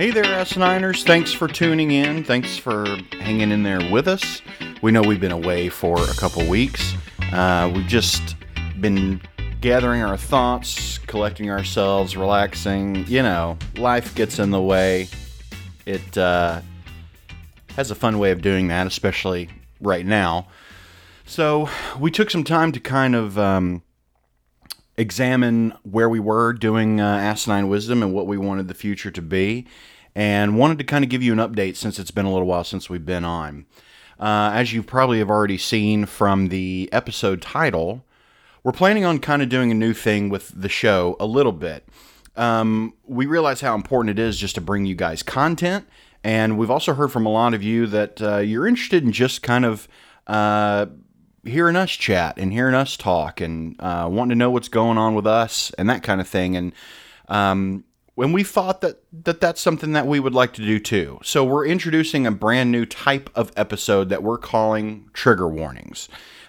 Hey there, Asininers. Thanks for tuning in. Thanks for hanging in there with us. We know we've been away for a couple weeks. Uh, we've just been gathering our thoughts, collecting ourselves, relaxing. You know, life gets in the way. It uh, has a fun way of doing that, especially right now. So we took some time to kind of um, examine where we were doing uh, Asinine Wisdom and what we wanted the future to be, and wanted to kind of give you an update since it's been a little while since we've been on. Uh, as you probably have already seen from the episode title, we're planning on kind of doing a new thing with the show a little bit. Um, we realize how important it is just to bring you guys content, and we've also heard from a lot of you that uh, you're interested in just kind of uh, hearing us chat and hearing us talk and uh, wanting to know what's going on with us and that kind of thing. And um, when we thought that, that that's something that we would like to do too. So we're introducing a brand new type of episode that we're calling trigger warnings.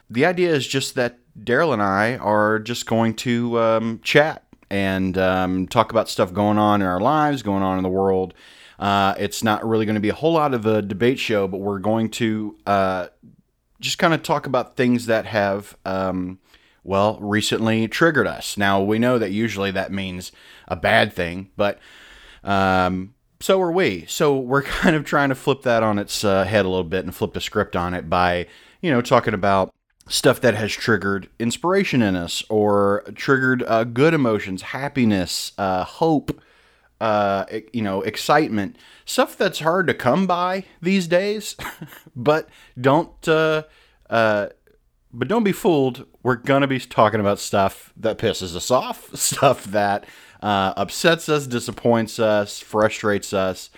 The idea is just that Daryl and I are just going to um, chat and um, talk about stuff going on in our lives, going on in the world. Uh, it's not really going to be a whole lot of a debate show, but we're going to uh, just kind of talk about things that have, um, well, recently triggered us. Now, we know that usually that means a bad thing, but um, so are we. So we're kind of trying to flip that on its uh, head a little bit and flip the script on it by, you know, talking about stuff that has triggered inspiration in us or triggered uh, good emotions, happiness, uh, hope, uh, you know, excitement, stuff that's hard to come by these days. but don't, uh, uh, but don't be fooled. We're gonna be talking about stuff that pisses us off, stuff that uh, upsets us, disappoints us, frustrates us,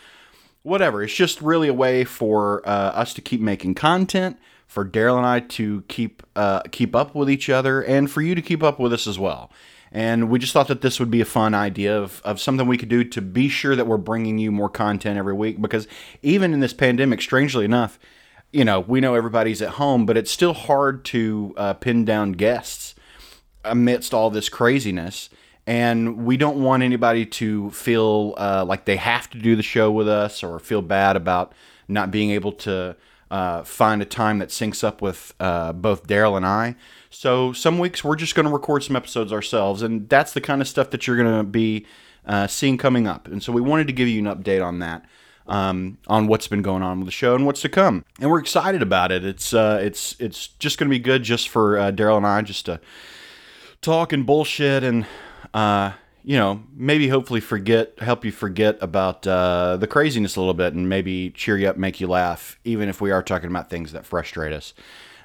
whatever. It's just really a way for uh, us to keep making content, for Daryl and I to keep uh, keep up with each other, and for you to keep up with us as well. And we just thought that this would be a fun idea of, of something we could do to be sure that we're bringing you more content every week. Because even in this pandemic, strangely enough, you know, we know everybody's at home, but it's still hard to uh, pin down guests amidst all this craziness. And we don't want anybody to feel uh, like they have to do the show with us or feel bad about not being able to uh, find a time that syncs up with uh, both Daryl and I. So some weeks we're just going to record some episodes ourselves, and that's the kind of stuff that you're going to be uh, seeing coming up. And so we wanted to give you an update on that, um, on what's been going on with the show and what's to come. And we're excited about it. It's uh, it's it's just going to be good just for uh, Daryl and I just to talk and bullshit and uh, you know maybe hopefully forget help you forget about uh, the craziness a little bit and maybe cheer you up, make you laugh, even if we are talking about things that frustrate us.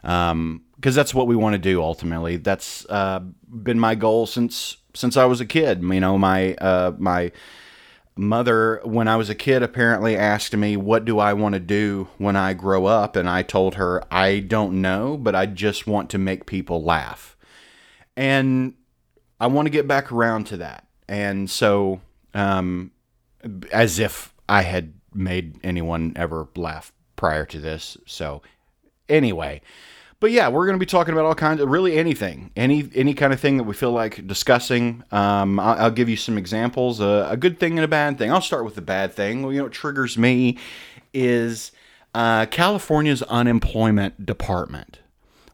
Um, because that's what we want to do ultimately. That's uh, been my goal since since I was a kid. You know, my uh, my mother when I was a kid apparently asked me, "What do I want to do when I grow up?" and I told her, "I don't know, but I just want to make people laugh." And I want to get back around to that. And so um, as if I had made anyone ever laugh prior to this. So anyway, but yeah, we're going to be talking about all kinds of really anything, any any kind of thing that we feel like discussing. Um, I'll, I'll, give you some examples, uh, a good thing and a bad thing. I'll start with the bad thing. Well, you know, what triggers me is uh, California's unemployment department.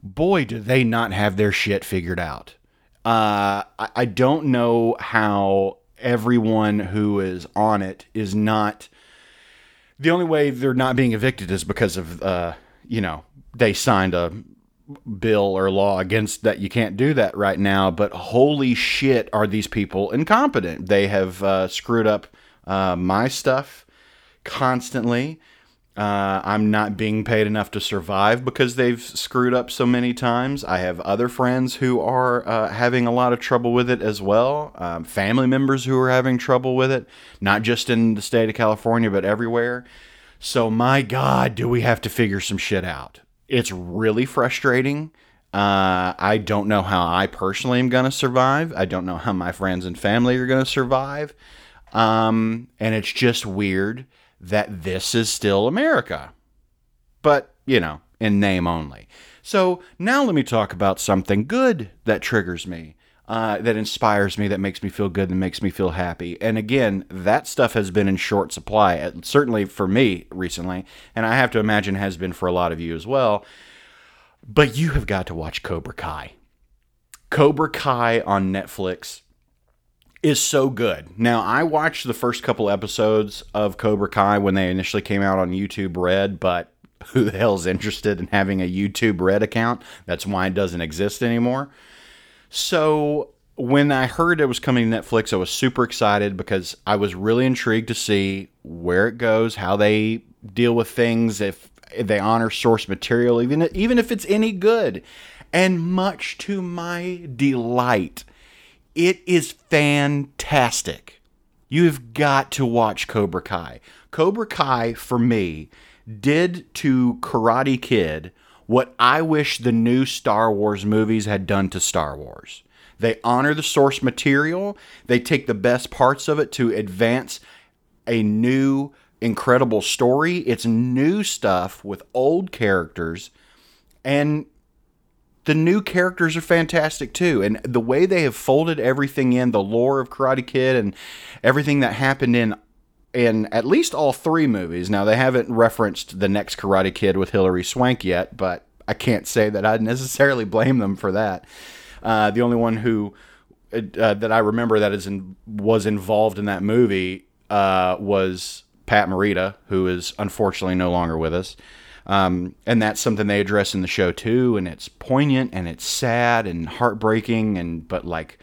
Boy, do they not have their shit figured out. Uh, I, I don't know how everyone who is on it is not. The only way they're not being evicted is because of, uh, you know, they signed a bill or law against that you can't do that right now but holy shit are these people incompetent. They have uh, screwed up uh, my stuff constantly. Uh, i'm not being paid enough to survive because they've screwed up so many times. I have other friends who are uh, having a lot of trouble with it as well um, family members who are having trouble with it not just in the state of california but everywhere. So my god do we have to figure some shit out it's really frustrating. Uh, I don't know how I personally am going to survive. I don't know how my friends and family are going to survive. Um, and it's just weird that this is still America. But, you know, in name only. So now let me talk about something good that triggers me. Uh, that inspires me, that makes me feel good, that makes me feel happy. And again, that stuff has been in short supply, certainly for me recently, and I have to imagine has been for a lot of you as well. But you have got to watch Cobra Kai. Cobra Kai on Netflix is so good. Now, I watched the first couple episodes of Cobra Kai when they initially came out on YouTube Red, but who the hell's interested in having a YouTube Red account? That's why it doesn't exist anymore. So when I heard it was coming to Netflix, I was super excited because I was really intrigued to see where it goes, how they deal with things, if, they honor source material, even even if it's any good. And much to my delight, it is fantastic. You've got to watch Cobra Kai. Cobra Kai for me did to Karate Kid what I wish the new Star Wars movies had done to Star Wars. They honor the source material, they take the best parts of it to advance a new, incredible story. It's new stuff with old characters, and the new characters are fantastic too. And the way they have folded everything in the lore of Karate Kid and everything that happened in in at least all three movies. Now they haven't referenced the next Karate Kid with Hilary Swank yet, but I can't say that I'd necessarily blame them for that. Uh, the only one who uh, that I remember that is in, was involved in that movie uh, was Pat Morita, who is unfortunately no longer with us. Um, and that's something they address in the show too, and it's poignant and it's sad and heartbreaking and but like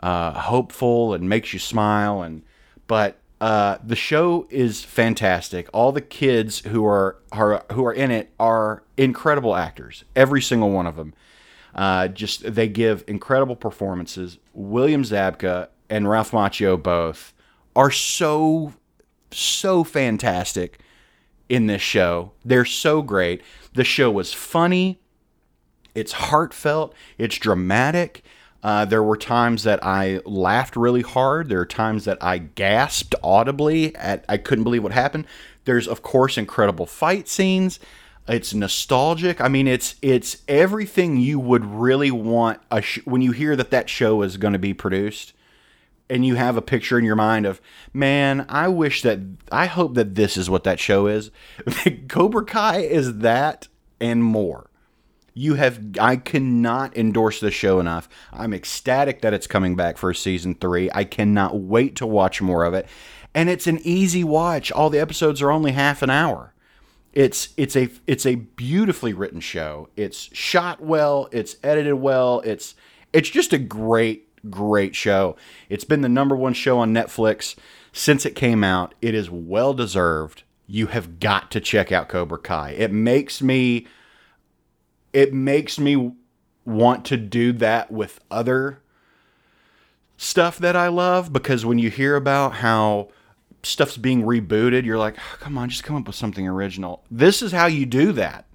uh, hopeful and makes you smile and but uh, the show is fantastic. All the kids who are, are who are in it are incredible actors. Every single one of them. Uh, just they give incredible performances. William Zabka and Ralph Macchio both are so so fantastic in this show. They're so great. The show was funny. It's heartfelt. It's dramatic. Uh, there were times that I laughed really hard. There are times that I gasped audibly at I couldn't believe what happened. There's of course incredible fight scenes. It's nostalgic. I mean, it's it's everything you would really want a sh- when you hear that that show is going to be produced, and you have a picture in your mind of, man, I wish that I hope that this is what that show is. Cobra Kai is that and more. You have I cannot endorse the show enough. I'm ecstatic that it's coming back for season 3. I cannot wait to watch more of it. And it's an easy watch. All the episodes are only half an hour. It's it's a it's a beautifully written show. It's shot well, it's edited well. It's it's just a great great show. It's been the number 1 show on Netflix since it came out. It is well deserved. You have got to check out Cobra Kai. It makes me it makes me want to do that with other stuff that I love because when you hear about how stuff's being rebooted, you're like, oh, come on, just come up with something original. This is how you do that.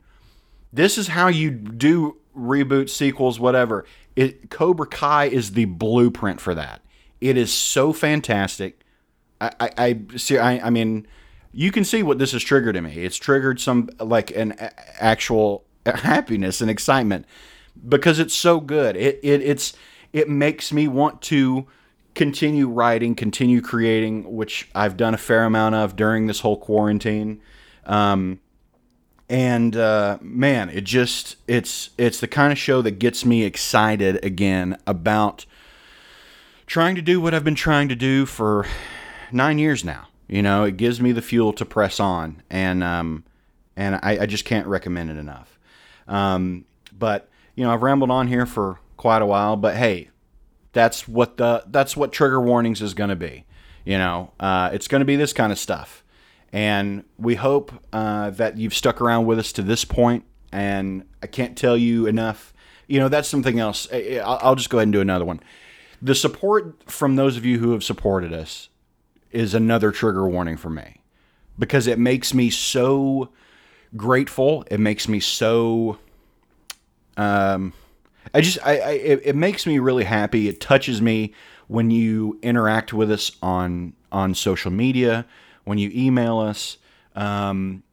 This is how you do reboot sequels, whatever. It, Cobra Kai is the blueprint for that. It is so fantastic. I, I, I see. I, I mean, you can see what this has triggered in me. It's triggered some like an actual happiness and excitement because it's so good. It, it it's it makes me want to continue writing, continue creating, which I've done a fair amount of during this whole quarantine. Um, and uh, man, it just it's it's the kind of show that gets me excited again about trying to do what I've been trying to do for nine years now. You know, it gives me the fuel to press on, and um, and I, I just can't recommend it enough. Um, but you know, I've rambled on here for quite a while, but hey, that's what the that's what trigger warnings is going to be. You know, uh, it's going to be this kind of stuff, and we hope uh, that you've stuck around with us to this point. And I can't tell you enough. You know, that's something else. I'll just go ahead and do another one. The support from those of you who have supported us is another trigger warning for me because it makes me so grateful. It makes me so. Um, I just I, I it, it makes me really happy. It touches me when you interact with us on on social media, when you email us, um,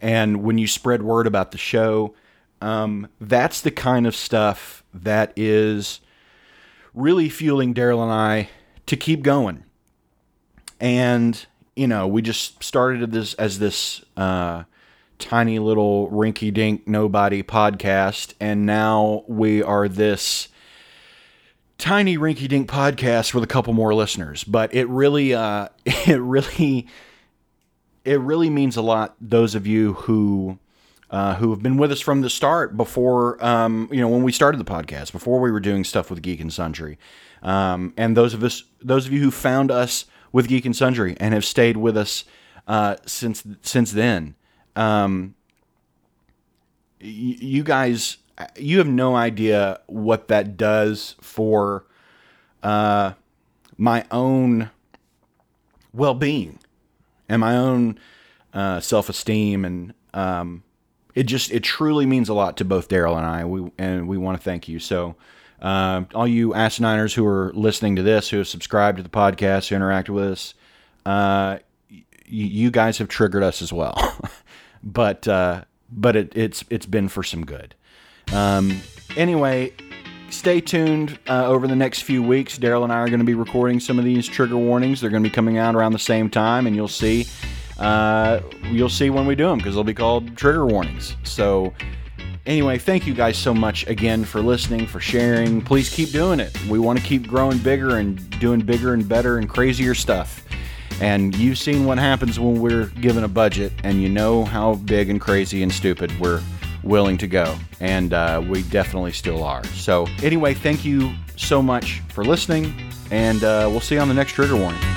and when you spread word about the show. Um, that's the kind of stuff that is really fueling Daryl and I to keep going. And you know, we just started this as this uh, tiny little rinky dink nobody podcast, and now we are this tiny rinky dink podcast with a couple more listeners. But it really, uh, it really, it really means a lot. Those of you who uh, who have been with us from the start before, um, you know, when we started the podcast, before we were doing stuff with Geek and Sundry. Um, and those of us, those of you who found us with Geek and Sundry and have stayed with us uh, since since then. Um, you guys, you have no idea what that does for uh, my own well-being and my own uh, self-esteem and um, it just it truly means a lot to both Daryl and I. We and we want to thank you. So, uh, all you Asininers who are listening to this, who have subscribed to the podcast, who interacted with us, uh, y- you guys have triggered us as well. but uh, but it, it's it's been for some good. Um, anyway, stay tuned uh, over the next few weeks. Daryl and I are going to be recording some of these trigger warnings. They're going to be coming out around the same time, and you'll see uh, you'll see when we do them because they'll be called trigger warnings. So, anyway, thank you guys so much again for listening, for sharing. Please keep doing it. We want to keep growing bigger and doing bigger and better and crazier stuff. And you've seen what happens when we're given a budget, and you know how big and crazy and stupid we're willing to go. And uh, we definitely still are. So, anyway, thank you so much for listening, and uh, we'll see you on the next trigger warning.